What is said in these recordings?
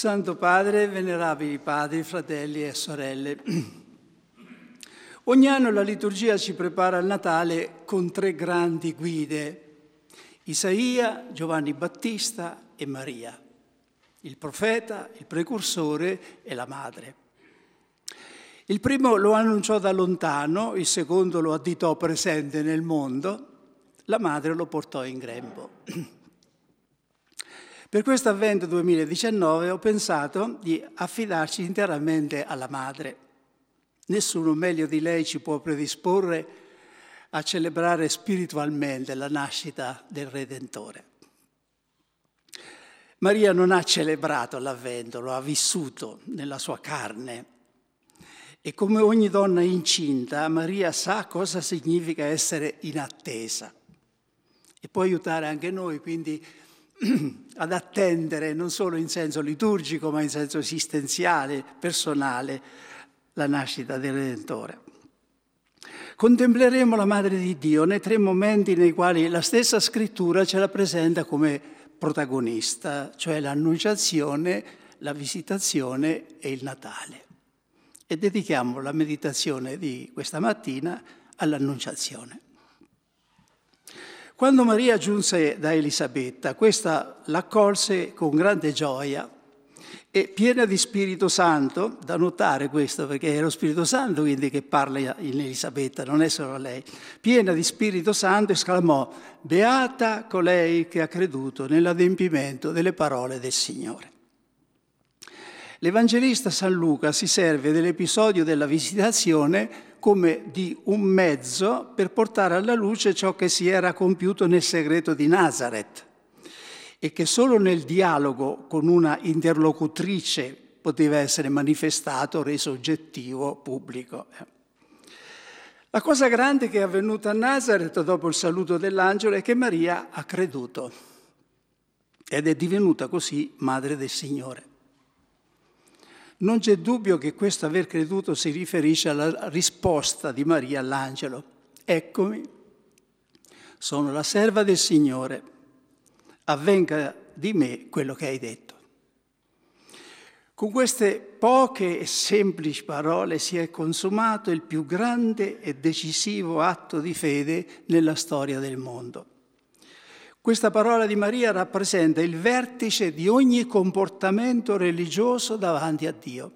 Santo Padre, venerabili padri, fratelli e sorelle. Ogni anno la liturgia ci prepara al Natale con tre grandi guide, Isaia, Giovanni Battista e Maria, il profeta, il precursore e la madre. Il primo lo annunciò da lontano, il secondo lo additò presente nel mondo, la madre lo portò in grembo. Per questo avvento 2019 ho pensato di affidarci interamente alla madre. Nessuno meglio di lei ci può predisporre a celebrare spiritualmente la nascita del Redentore. Maria non ha celebrato l'avvento, lo ha vissuto nella sua carne. E come ogni donna incinta, Maria sa cosa significa essere in attesa. E può aiutare anche noi, quindi ad attendere non solo in senso liturgico ma in senso esistenziale, personale, la nascita del Redentore. Contempleremo la Madre di Dio nei tre momenti nei quali la stessa scrittura ce la presenta come protagonista, cioè l'annunciazione, la visitazione e il Natale. E dedichiamo la meditazione di questa mattina all'annunciazione. Quando Maria giunse da Elisabetta, questa l'accolse con grande gioia e piena di Spirito Santo, da notare questo perché è lo Spirito Santo quindi che parla in Elisabetta, non è solo lei, piena di Spirito Santo esclamò, beata colei che ha creduto nell'adempimento delle parole del Signore. L'Evangelista San Luca si serve dell'episodio della visitazione come di un mezzo per portare alla luce ciò che si era compiuto nel segreto di Nazareth e che solo nel dialogo con una interlocutrice poteva essere manifestato, reso oggettivo, pubblico. La cosa grande che è avvenuta a Nazareth dopo il saluto dell'angelo è che Maria ha creduto ed è divenuta così madre del Signore. Non c'è dubbio che questo aver creduto si riferisce alla risposta di Maria all'angelo. Eccomi, sono la serva del Signore, avvenga di me quello che hai detto. Con queste poche e semplici parole si è consumato il più grande e decisivo atto di fede nella storia del mondo. Questa parola di Maria rappresenta il vertice di ogni comportamento religioso davanti a Dio.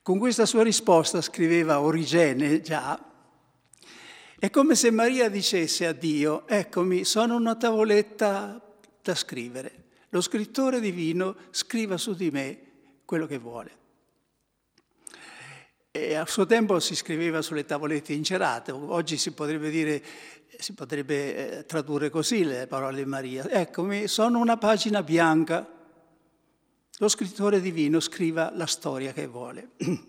Con questa sua risposta, scriveva Origene già, è come se Maria dicesse a Dio, eccomi, sono una tavoletta da scrivere. Lo scrittore divino scriva su di me quello che vuole. E a suo tempo si scriveva sulle tavolette incerate, oggi si potrebbe dire si potrebbe eh, tradurre così le parole di Maria. Eccomi, sono una pagina bianca. Lo scrittore divino scriva la storia che vuole.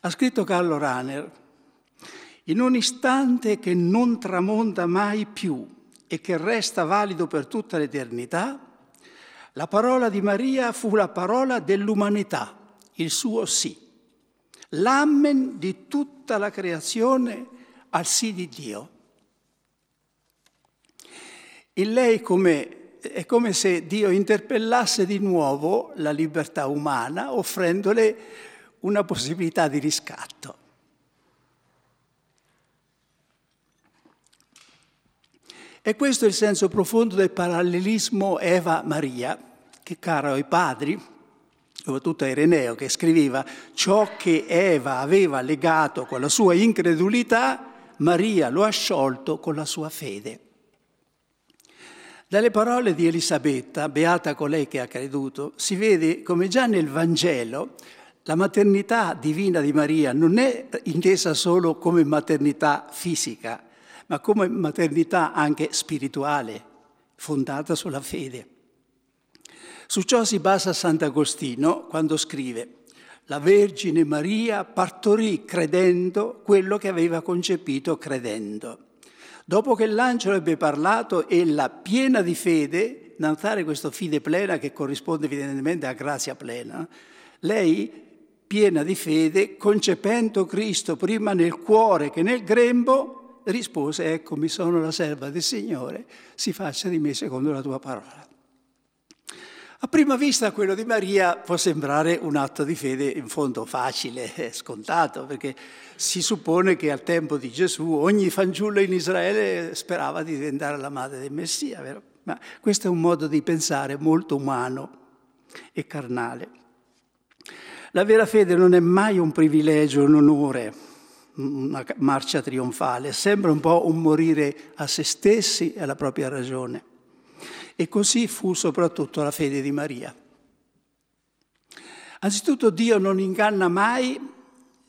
ha scritto Carlo Raner, in un istante che non tramonta mai più e che resta valido per tutta l'eternità, la parola di Maria fu la parola dell'umanità, il suo sì, l'amen di tutta la creazione al sì di Dio. In lei come, è come se Dio interpellasse di nuovo la libertà umana offrendole una possibilità di riscatto. E questo è il senso profondo del parallelismo Eva-Maria, che caro ai padri, soprattutto a Ireneo, che scriveva ciò che Eva aveva legato con la sua incredulità, Maria lo ha sciolto con la sua fede. Dalle parole di Elisabetta, beata colei che ha creduto, si vede come già nel Vangelo la maternità divina di Maria non è intesa solo come maternità fisica, ma come maternità anche spirituale, fondata sulla fede. Su ciò si basa Sant'Agostino quando scrive la Vergine Maria partorì credendo quello che aveva concepito credendo. Dopo che l'angelo ebbe parlato, ella, piena di fede, notare questo fide plena che corrisponde evidentemente a grazia plena, lei, piena di fede, concependo Cristo prima nel cuore che nel grembo, rispose, eccomi sono la serva del Signore, si faccia di me secondo la tua parola. A prima vista quello di Maria può sembrare un atto di fede in fondo facile, scontato, perché si suppone che al tempo di Gesù ogni fanciullo in Israele sperava di diventare la madre del Messia, vero? Ma questo è un modo di pensare molto umano e carnale. La vera fede non è mai un privilegio, un onore, una marcia trionfale, sembra un po' un morire a se stessi e alla propria ragione. E così fu soprattutto la fede di Maria. Anzitutto Dio non inganna mai,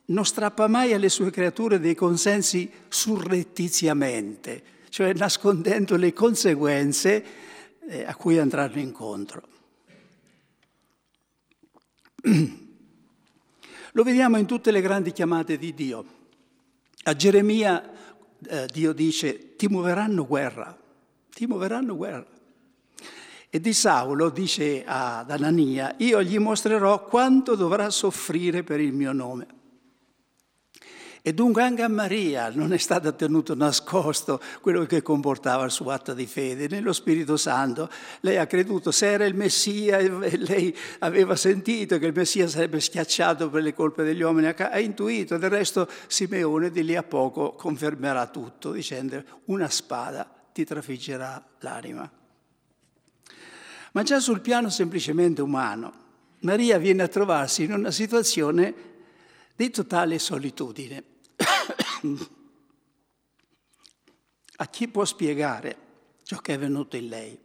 non strappa mai alle sue creature dei consensi surrettiziamente, cioè nascondendo le conseguenze eh, a cui andranno incontro. Lo vediamo in tutte le grandi chiamate di Dio. A Geremia eh, Dio dice ti muoveranno guerra, ti muoveranno guerra. E di Saulo dice ad Anania, io gli mostrerò quanto dovrà soffrire per il mio nome. E dunque anche a Maria non è stato tenuto nascosto quello che comportava il suo atto di fede. Nello Spirito Santo lei ha creduto, se era il Messia, e lei aveva sentito che il Messia sarebbe schiacciato per le colpe degli uomini, ha intuito. Del resto Simeone di lì a poco confermerà tutto dicendo una spada ti trafiggerà l'anima ma già sul piano semplicemente umano. Maria viene a trovarsi in una situazione di totale solitudine. a chi può spiegare ciò che è venuto in lei?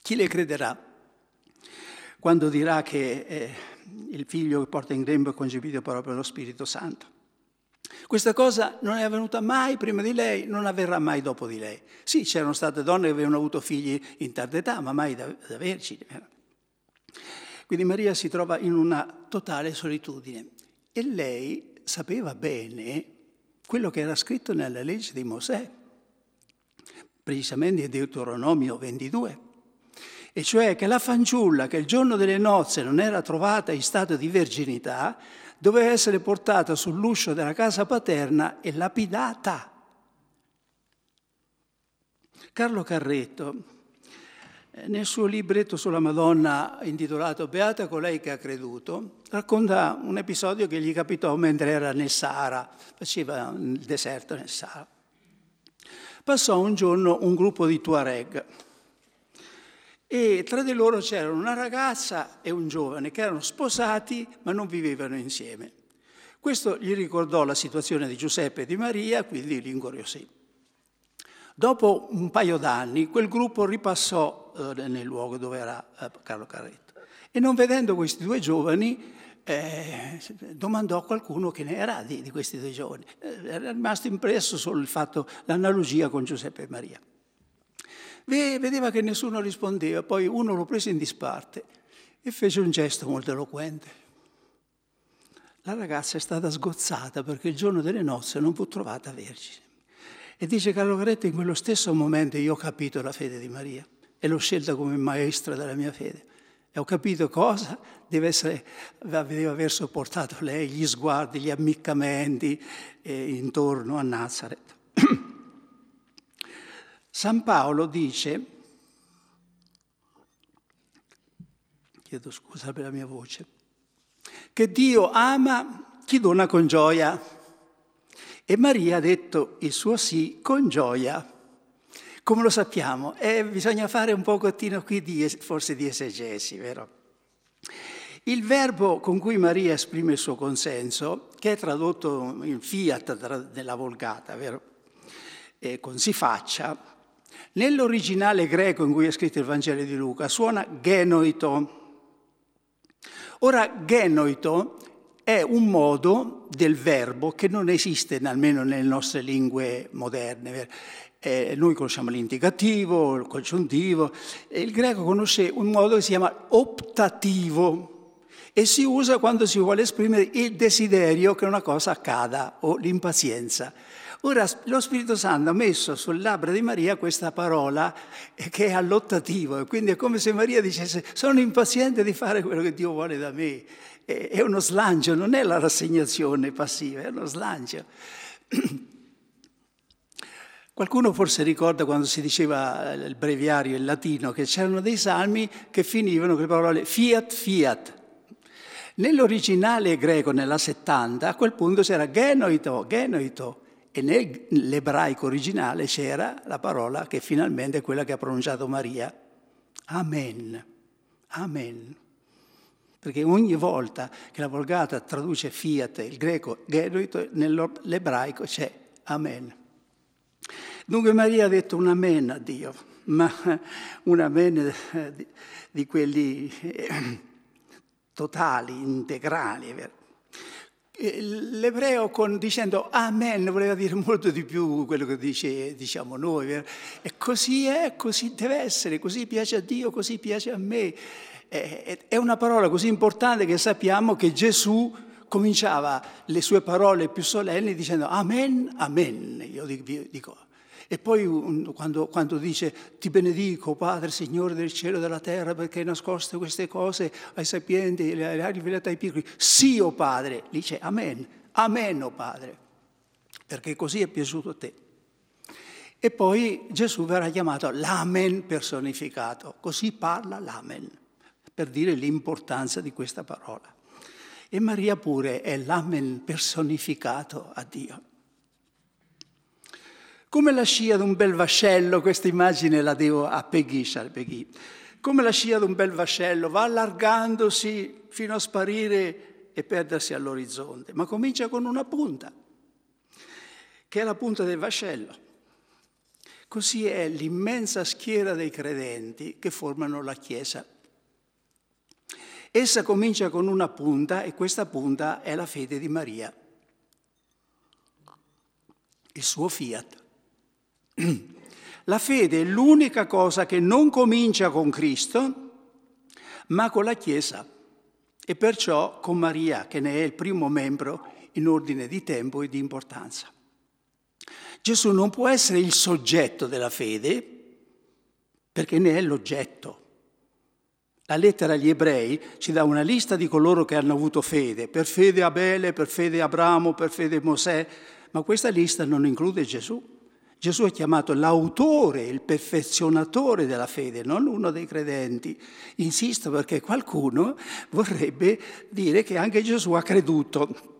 Chi le crederà quando dirà che eh, il figlio che porta in grembo è concepito proprio dallo Spirito Santo? Questa cosa non è avvenuta mai prima di lei, non avverrà mai dopo di lei. Sì, c'erano state donne che avevano avuto figli in tarda età, ma mai da, da vergini. Quindi Maria si trova in una totale solitudine e lei sapeva bene quello che era scritto nella legge di Mosè, precisamente in Deuteronomio 22, e cioè che la fanciulla che il giorno delle nozze non era trovata in stato di verginità doveva essere portata sull'uscio della casa paterna e lapidata. Carlo Carretto, eh, nel suo libretto sulla Madonna intitolato Beata colei che ha creduto, racconta un episodio che gli capitò mentre era nel Sahara, faceva il deserto nel Sahara. Passò un giorno un gruppo di Tuareg e tra di loro c'erano una ragazza e un giovane che erano sposati ma non vivevano insieme. Questo gli ricordò la situazione di Giuseppe e di Maria, quindi li. Dopo un paio d'anni quel gruppo ripassò eh, nel luogo dove era eh, Carlo Carretto e non vedendo questi due giovani eh, domandò a qualcuno che ne era di, di questi due giovani. Eh, era rimasto impresso solo il fatto, l'analogia con Giuseppe e Maria. Vedeva che nessuno rispondeva, poi uno lo prese in disparte e fece un gesto molto eloquente. La ragazza è stata sgozzata perché il giorno delle nozze non fu trovata vergine. E dice Carlo Garetti, in quello stesso momento io ho capito la fede di Maria e l'ho scelta come maestra della mia fede. E ho capito cosa deve, essere, deve aver sopportato lei, gli sguardi, gli ammiccamenti eh, intorno a Nazareth. San Paolo dice, chiedo scusa per la mia voce, che Dio ama chi dona con gioia. E Maria ha detto il suo sì con gioia. Come lo sappiamo? Eh, bisogna fare un pochettino qui di, forse di esegesi, vero? Il verbo con cui Maria esprime il suo consenso, che è tradotto in fiat nella Volgata, vero? E con si faccia, Nell'originale greco in cui è scritto il Vangelo di Luca suona genoito. Ora, genoito è un modo del verbo che non esiste almeno nelle nostre lingue moderne. Eh, noi conosciamo l'indicativo, il congiuntivo, il greco conosce un modo che si chiama optativo e si usa quando si vuole esprimere il desiderio che una cosa accada o l'impazienza. Ora lo Spirito Santo ha messo sulle labbra di Maria questa parola che è allottativo, quindi è come se Maria dicesse sono impaziente di fare quello che Dio vuole da me. È uno slancio, non è la rassegnazione passiva, è uno slancio. Qualcuno forse ricorda quando si diceva il breviario in latino che c'erano dei salmi che finivano con le parole fiat, fiat. Nell'originale greco, nella 70, a quel punto c'era genoito, genoito, e nell'ebraico originale c'era la parola che finalmente è quella che ha pronunciato Maria. Amen. Amen. Perché ogni volta che la Vulgata traduce fiat, il greco genoito, nell'ebraico c'è Amen. Dunque Maria ha detto un amen a Dio, ma un amen di, di quelli eh, totali, integrali. L'ebreo con, dicendo amen voleva dire molto di più quello che dice, diciamo noi. E così è, così deve essere, così piace a Dio, così piace a me. È una parola così importante che sappiamo che Gesù cominciava le sue parole più solenni dicendo amen, amen. Io dico, e poi quando, quando, dice ti benedico Padre, Signore del cielo e della terra, perché hai nascosto queste cose ai sapienti e le hai rivelate ai piccoli, sì o oh Padre, dice Amen, Amen o oh Padre, perché così è piaciuto a te. E poi Gesù verrà chiamato l'Amen personificato, così parla l'Amen, per dire l'importanza di questa parola. E Maria pure è l'Amen personificato a Dio. Come la scia di un bel vascello, questa immagine la devo a Peggy, Peggy. Come la scia di un bel vascello va allargandosi fino a sparire e perdersi all'orizzonte, ma comincia con una punta, che è la punta del vascello. Così è l'immensa schiera dei credenti che formano la Chiesa. Essa comincia con una punta e questa punta è la fede di Maria, il suo fiat. La fede è l'unica cosa che non comincia con Cristo, ma con la Chiesa e perciò con Maria, che ne è il primo membro in ordine di tempo e di importanza. Gesù non può essere il soggetto della fede perché ne è l'oggetto. La lettera agli ebrei ci dà una lista di coloro che hanno avuto fede, per fede Abele, per fede Abramo, per fede Mosè, ma questa lista non include Gesù. Gesù è chiamato l'autore, il perfezionatore della fede, non uno dei credenti. Insisto perché qualcuno vorrebbe dire che anche Gesù ha creduto.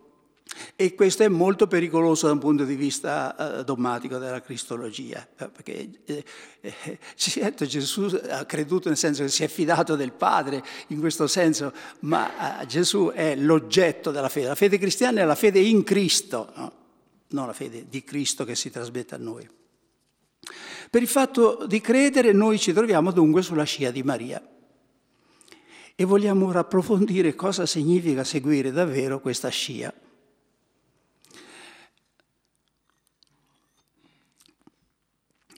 E questo è molto pericoloso da un punto di vista uh, dogmatico della cristologia, eh, perché eh, eh, certo Gesù ha creduto nel senso che si è fidato del Padre in questo senso, ma Gesù è l'oggetto della fede. La fede cristiana è la fede in Cristo. No? Non la fede di Cristo che si trasmette a noi. Per il fatto di credere noi ci troviamo dunque sulla scia di Maria e vogliamo ora approfondire cosa significa seguire davvero questa scia.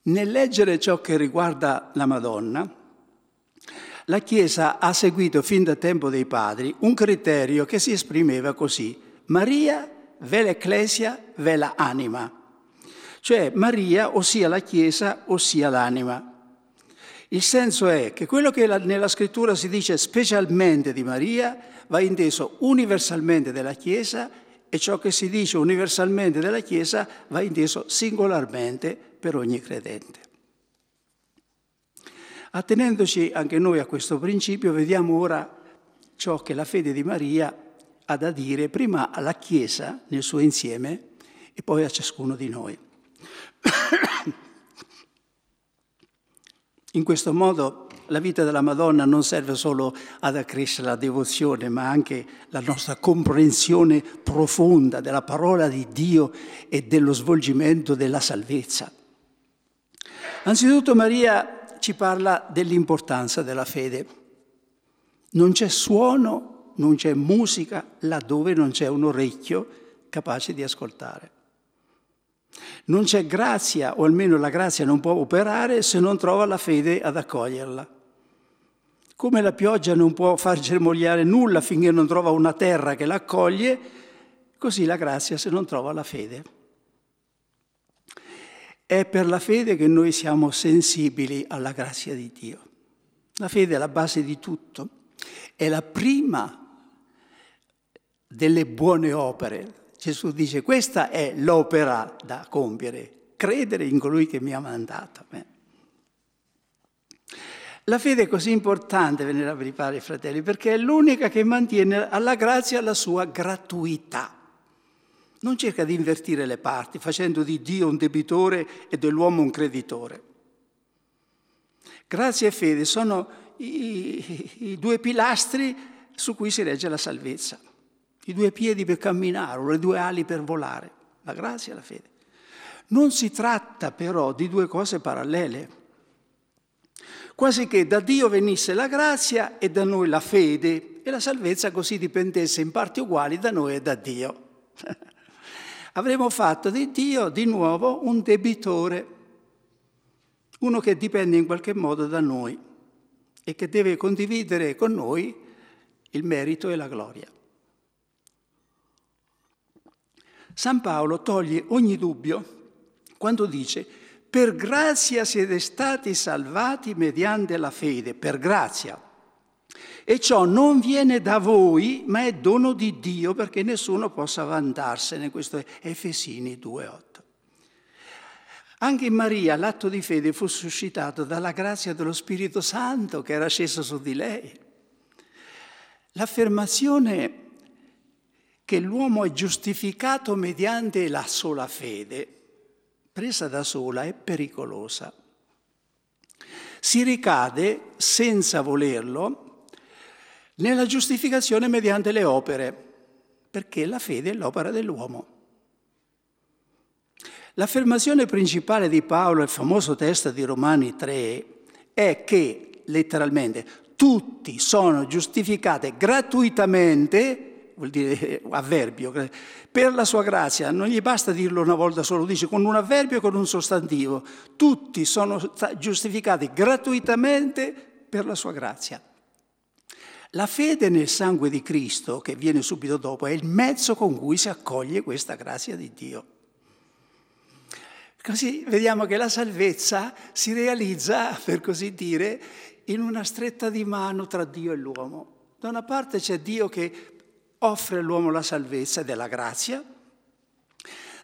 Nel leggere ciò che riguarda la Madonna, la Chiesa ha seguito fin dal tempo dei padri un criterio che si esprimeva così. Maria ve l'ecclesia, ve la anima. Cioè Maria, ossia la Chiesa, ossia l'anima. Il senso è che quello che nella scrittura si dice specialmente di Maria va inteso universalmente della Chiesa e ciò che si dice universalmente della Chiesa va inteso singolarmente per ogni credente. Attenendoci anche noi a questo principio, vediamo ora ciò che la fede di Maria ha da dire prima alla Chiesa nel suo insieme e poi a ciascuno di noi. In questo modo la vita della Madonna non serve solo ad accrescere la devozione, ma anche la nostra comprensione profonda della parola di Dio e dello svolgimento della salvezza. Anzitutto Maria ci parla dell'importanza della fede. Non c'è suono non c'è musica laddove non c'è un orecchio capace di ascoltare. Non c'è grazia, o almeno la grazia non può operare se non trova la fede ad accoglierla. Come la pioggia non può far germogliare nulla finché non trova una terra che l'accoglie, così la grazia se non trova la fede. È per la fede che noi siamo sensibili alla grazia di Dio. La fede è la base di tutto, è la prima delle buone opere. Gesù dice questa è l'opera da compiere, credere in colui che mi ha mandato. La fede è così importante, venerabili padri e fratelli, perché è l'unica che mantiene alla grazia la sua gratuità. Non cerca di invertire le parti, facendo di Dio un debitore e dell'uomo un creditore. Grazia e fede sono i, i due pilastri su cui si regge la salvezza, i due piedi per camminare o le due ali per volare, la grazia e la fede. Non si tratta però di due cose parallele, quasi che da Dio venisse la grazia e da noi la fede e la salvezza così dipendesse in parti uguali da noi e da Dio. Avremmo fatto di Dio di nuovo un debitore, uno che dipende in qualche modo da noi e che deve condividere con noi il merito e la gloria. San Paolo toglie ogni dubbio quando dice per grazia siete stati salvati mediante la fede, per grazia. E ciò non viene da voi, ma è dono di Dio perché nessuno possa vantarsene. Questo è Efesini 2.8. Anche in Maria l'atto di fede fu suscitato dalla grazia dello Spirito Santo che era sceso su di lei. L'affermazione che l'uomo è giustificato mediante la sola fede, presa da sola, è pericolosa. Si ricade, senza volerlo, nella giustificazione mediante le opere, perché la fede è l'opera dell'uomo. L'affermazione principale di Paolo, il famoso testo di Romani 3, è che, letteralmente, tutti sono giustificati gratuitamente, vuol dire avverbio, per la sua grazia. Non gli basta dirlo una volta solo, dice con un avverbio e con un sostantivo. Tutti sono giustificati gratuitamente per la sua grazia. La fede nel sangue di Cristo, che viene subito dopo, è il mezzo con cui si accoglie questa grazia di Dio. Così vediamo che la salvezza si realizza, per così dire, in una stretta di mano tra Dio e l'uomo. Da una parte c'è Dio che offre all'uomo la salvezza della grazia,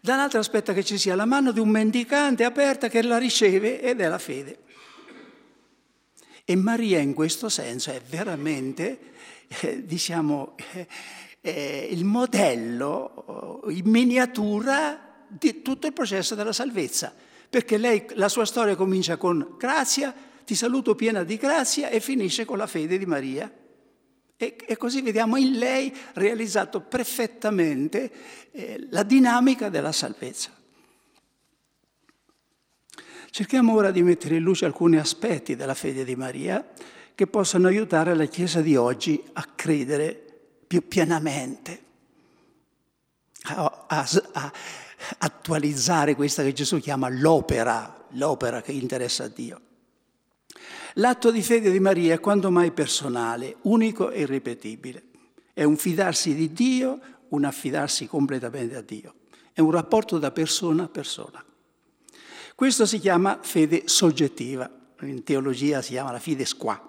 dall'altra aspetta che ci sia la mano di un mendicante aperta che la riceve ed è la fede. E Maria in questo senso è veramente, eh, diciamo, eh, eh, il modello in miniatura di tutto il processo della salvezza, perché lei, la sua storia comincia con grazia, ti saluto piena di grazia e finisce con la fede di Maria. E, e così vediamo in lei realizzato perfettamente eh, la dinamica della salvezza. Cerchiamo ora di mettere in luce alcuni aspetti della fede di Maria che possano aiutare la Chiesa di oggi a credere più pienamente, a, a, a attualizzare questa che Gesù chiama l'opera, l'opera che interessa a Dio. L'atto di fede di Maria è quanto mai personale, unico e irripetibile. È un fidarsi di Dio, un affidarsi completamente a Dio. È un rapporto da persona a persona. Questo si chiama fede soggettiva, in teologia si chiama la fides qua.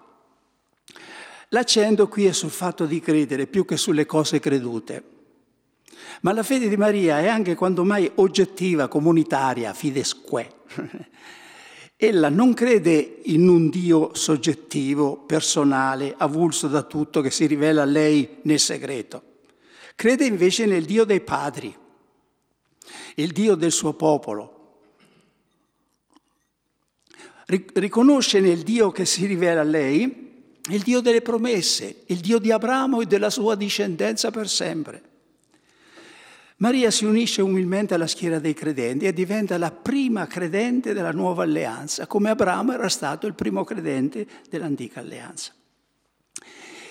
L'accento qui è sul fatto di credere più che sulle cose credute. Ma la fede di Maria è anche quanto mai oggettiva, comunitaria, fidesque. Ella non crede in un Dio soggettivo, personale, avulso da tutto, che si rivela a lei nel segreto. Crede invece nel Dio dei padri, il Dio del suo popolo. Riconosce nel Dio che si rivela a lei il Dio delle promesse, il Dio di Abramo e della sua discendenza per sempre. Maria si unisce umilmente alla schiera dei credenti e diventa la prima credente della nuova alleanza, come Abramo era stato il primo credente dell'antica alleanza.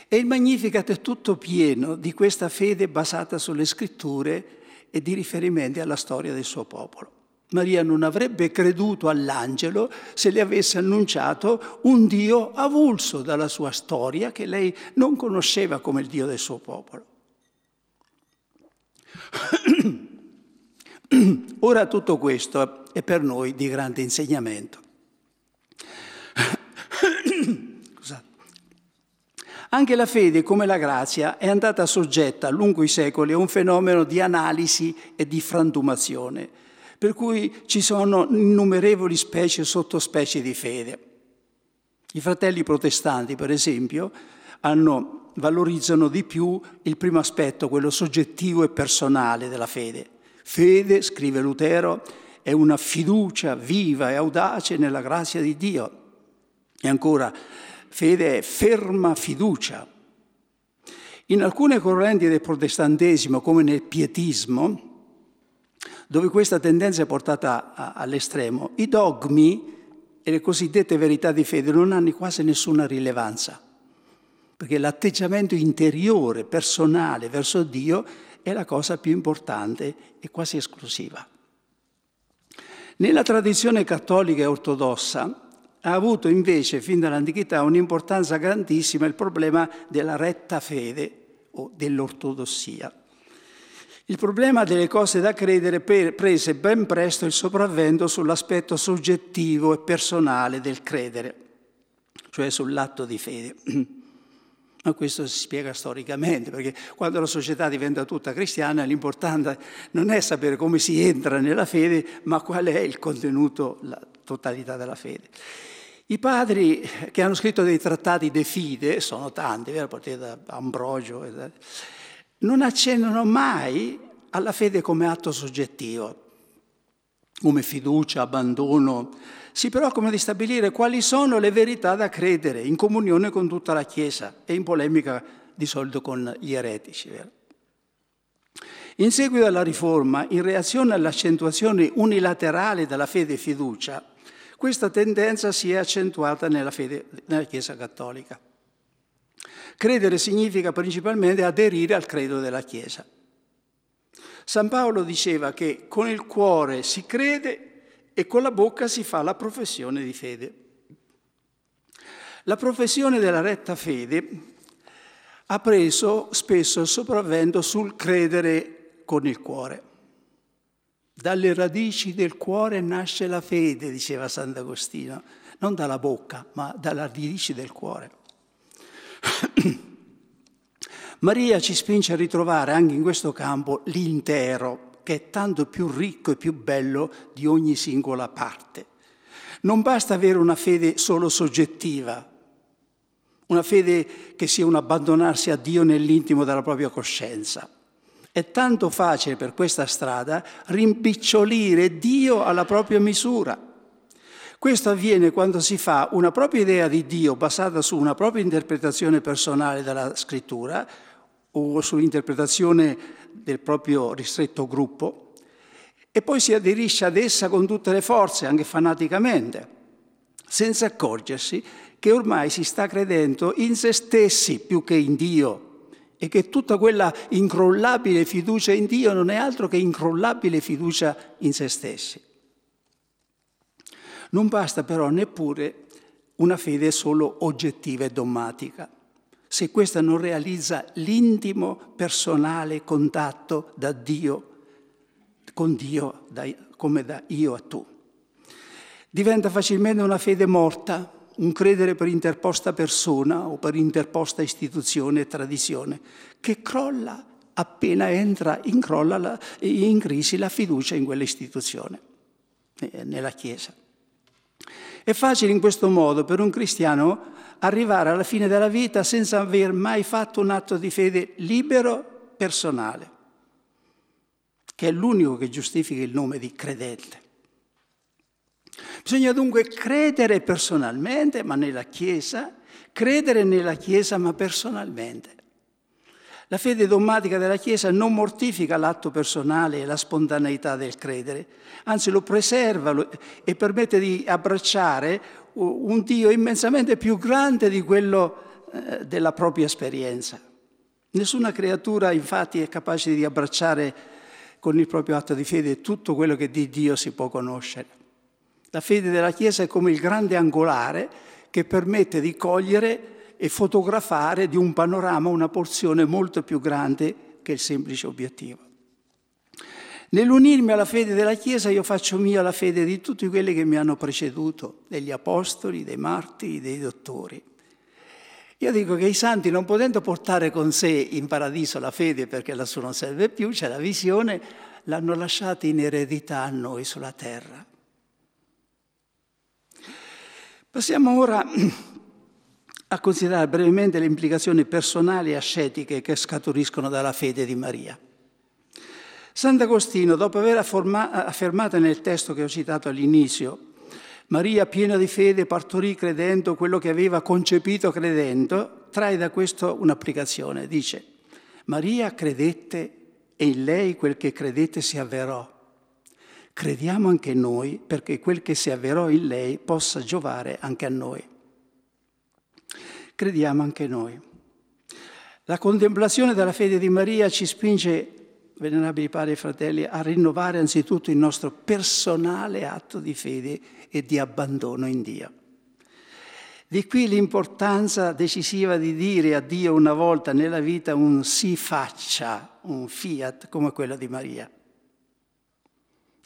E il Magnificat è tutto pieno di questa fede basata sulle scritture e di riferimenti alla storia del suo popolo. Maria non avrebbe creduto all'angelo se le avesse annunciato un Dio avulso dalla sua storia che lei non conosceva come il Dio del suo popolo. Ora tutto questo è per noi di grande insegnamento. Anche la fede, come la grazia, è andata soggetta lungo i secoli a un fenomeno di analisi e di frantumazione, per cui ci sono innumerevoli specie e sottospecie di fede. I fratelli protestanti, per esempio, hanno, valorizzano di più il primo aspetto, quello soggettivo e personale della fede. Fede, scrive Lutero, è una fiducia viva e audace nella grazia di Dio. E ancora, fede è ferma fiducia. In alcune correnti del protestantesimo, come nel pietismo, dove questa tendenza è portata all'estremo, i dogmi e le cosiddette verità di fede non hanno quasi nessuna rilevanza, perché l'atteggiamento interiore, personale verso Dio è la cosa più importante e quasi esclusiva. Nella tradizione cattolica e ortodossa ha avuto invece fin dall'antichità un'importanza grandissima il problema della retta fede o dell'ortodossia. Il problema delle cose da credere prese ben presto il sopravvento sull'aspetto soggettivo e personale del credere, cioè sull'atto di fede. Ma questo si spiega storicamente, perché quando la società diventa tutta cristiana l'importante non è sapere come si entra nella fede, ma qual è il contenuto, la totalità della fede. I padri che hanno scritto dei trattati de fide, sono tanti, a partire da Ambrogio, non accennano mai alla fede come atto soggettivo, come fiducia, abbandono. Si preoccupano di stabilire quali sono le verità da credere in comunione con tutta la Chiesa e in polemica di solito con gli eretici. In seguito alla riforma, in reazione all'accentuazione unilaterale della fede e fiducia, questa tendenza si è accentuata nella, fede, nella Chiesa cattolica. Credere significa principalmente aderire al credo della Chiesa. San Paolo diceva che con il cuore si crede e con la bocca si fa la professione di fede. La professione della retta fede ha preso spesso il sopravvento sul credere con il cuore. Dalle radici del cuore nasce la fede, diceva Sant'Agostino, non dalla bocca, ma dalle radici del cuore. Maria ci spinge a ritrovare anche in questo campo l'intero, che è tanto più ricco e più bello di ogni singola parte. Non basta avere una fede solo soggettiva, una fede che sia un abbandonarsi a Dio nell'intimo della propria coscienza. È tanto facile per questa strada rimpicciolire Dio alla propria misura. Questo avviene quando si fa una propria idea di Dio basata su una propria interpretazione personale della scrittura o sull'interpretazione del proprio ristretto gruppo e poi si aderisce ad essa con tutte le forze, anche fanaticamente, senza accorgersi che ormai si sta credendo in se stessi più che in Dio e che tutta quella incrollabile fiducia in Dio non è altro che incrollabile fiducia in se stessi. Non basta però neppure una fede solo oggettiva e dogmatica, se questa non realizza l'intimo personale contatto da Dio, con Dio, da, come da io a tu. Diventa facilmente una fede morta, un credere per interposta persona o per interposta istituzione e tradizione, che crolla appena entra, incrolla la, in crisi la fiducia in quell'istituzione, eh, nella Chiesa. È facile in questo modo per un cristiano arrivare alla fine della vita senza aver mai fatto un atto di fede libero, personale, che è l'unico che giustifica il nome di credente. Bisogna dunque credere personalmente, ma nella Chiesa, credere nella Chiesa, ma personalmente. La fede dogmatica della Chiesa non mortifica l'atto personale e la spontaneità del credere, anzi lo preserva e permette di abbracciare un Dio immensamente più grande di quello eh, della propria esperienza. Nessuna creatura infatti è capace di abbracciare con il proprio atto di fede tutto quello che di Dio si può conoscere. La fede della Chiesa è come il grande angolare che permette di cogliere e fotografare di un panorama una porzione molto più grande che il semplice obiettivo. Nell'unirmi alla fede della Chiesa io faccio mia la fede di tutti quelli che mi hanno preceduto, degli apostoli, dei martiri, dei dottori. Io dico che i santi, non potendo portare con sé in paradiso la fede perché lassù non serve più, c'è la visione, l'hanno lasciata in eredità a noi sulla terra. Passiamo ora a considerare brevemente le implicazioni personali e ascetiche che scaturiscono dalla fede di Maria. Sant'Agostino, dopo aver affermato nel testo che ho citato all'inizio, Maria piena di fede partorì credendo quello che aveva concepito credendo, trae da questo un'applicazione. Dice, Maria credette e in lei quel che credette si avverò. Crediamo anche noi perché quel che si avverò in lei possa giovare anche a noi. Crediamo anche noi. La contemplazione della fede di Maria ci spinge venerabili padri e fratelli, a rinnovare anzitutto il nostro personale atto di fede e di abbandono in Dio. Di qui l'importanza decisiva di dire a Dio una volta nella vita un si faccia, un fiat come quello di Maria.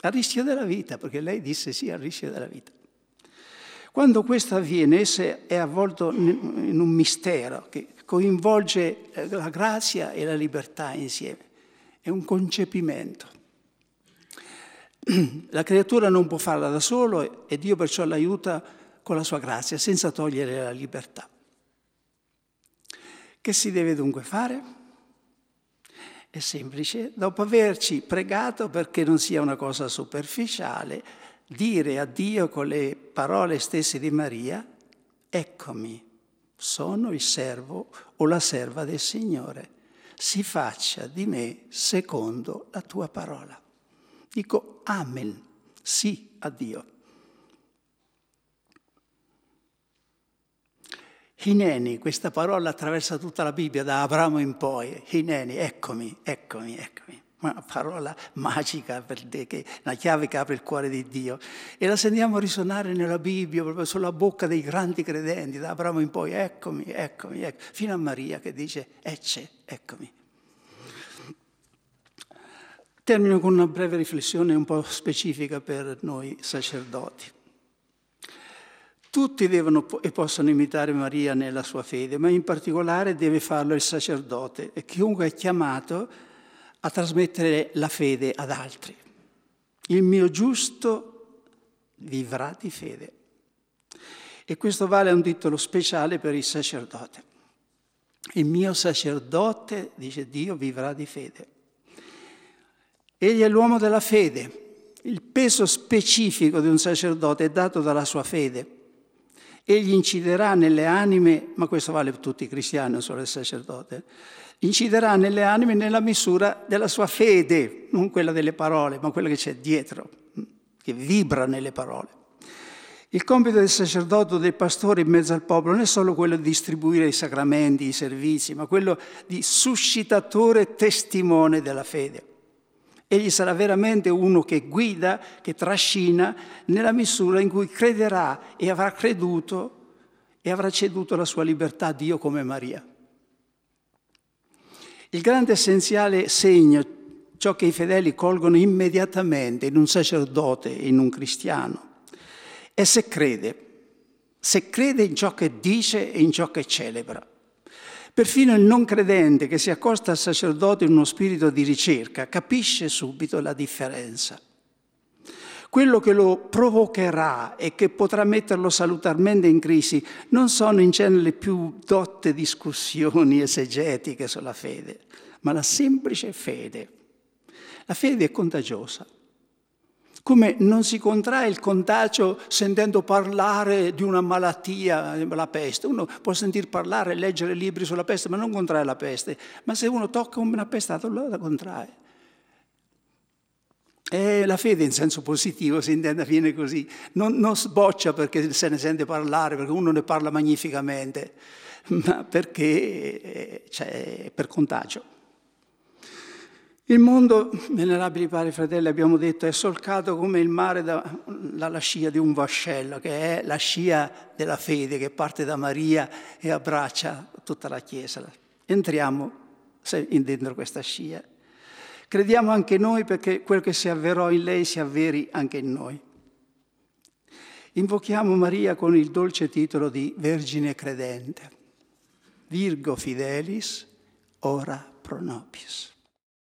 A rischio della vita, perché lei disse sì al rischio della vita. Quando questo avviene, esso è avvolto in un mistero che coinvolge la grazia e la libertà insieme è un concepimento. La creatura non può farla da solo e Dio perciò l'aiuta con la sua grazia, senza togliere la libertà. Che si deve dunque fare? È semplice, dopo averci pregato perché non sia una cosa superficiale, dire a Dio con le parole stesse di Maria, eccomi, sono il servo o la serva del Signore si faccia di me secondo la tua parola. Dico amen, sì a Dio. Hineni, questa parola attraversa tutta la Bibbia, da Abramo in poi. Hineni, eccomi, eccomi, eccomi. Una parola magica per te, che una chiave che apre il cuore di Dio. E la sentiamo risuonare nella Bibbia, proprio sulla bocca dei grandi credenti, da Abramo in poi, eccomi, eccomi, eccomi. fino a Maria che dice, ecce, eccomi. Termino con una breve riflessione un po' specifica per noi sacerdoti. Tutti devono e possono imitare Maria nella sua fede, ma in particolare deve farlo il sacerdote e chiunque è chiamato a trasmettere la fede ad altri. Il mio giusto vivrà di fede. E questo vale un titolo speciale per il sacerdote. Il mio sacerdote, dice Dio, vivrà di fede. Egli è l'uomo della fede. Il peso specifico di un sacerdote è dato dalla sua fede. Egli inciderà nelle anime, ma questo vale per tutti i cristiani, non solo il sacerdote, inciderà nelle anime nella misura della sua fede, non quella delle parole, ma quella che c'è dietro, che vibra nelle parole. Il compito del sacerdote o del pastore in mezzo al popolo non è solo quello di distribuire i sacramenti, i servizi, ma quello di suscitatore testimone della fede. Egli sarà veramente uno che guida, che trascina nella misura in cui crederà e avrà creduto e avrà ceduto la sua libertà a Dio come Maria. Il grande essenziale segno, ciò che i fedeli colgono immediatamente in un sacerdote in un cristiano, è se crede, se crede in ciò che dice e in ciò che celebra. Perfino il non credente che si accosta al sacerdote in uno spirito di ricerca capisce subito la differenza. Quello che lo provocherà e che potrà metterlo salutarmente in crisi non sono in genere le più dotte discussioni esegetiche sulla fede, ma la semplice fede. La fede è contagiosa come non si contrae il contagio sentendo parlare di una malattia, la peste. Uno può sentir parlare, leggere libri sulla peste, ma non contrae la peste. Ma se uno tocca un appestato, allora la contrae. E la fede in senso positivo si intende, viene così, non, non sboccia perché se ne sente parlare, perché uno ne parla magnificamente, ma perché eh, c'è per contagio. Il mondo, venerabili padri e fratelli, abbiamo detto, è solcato come il mare da, dalla scia di un vascello, che è la scia della fede che parte da Maria e abbraccia tutta la Chiesa. Entriamo dentro questa scia. Crediamo anche noi perché quel che si avverò in lei si avveri anche in noi. Invochiamo Maria con il dolce titolo di Vergine credente. Virgo fidelis, ora pro nobis.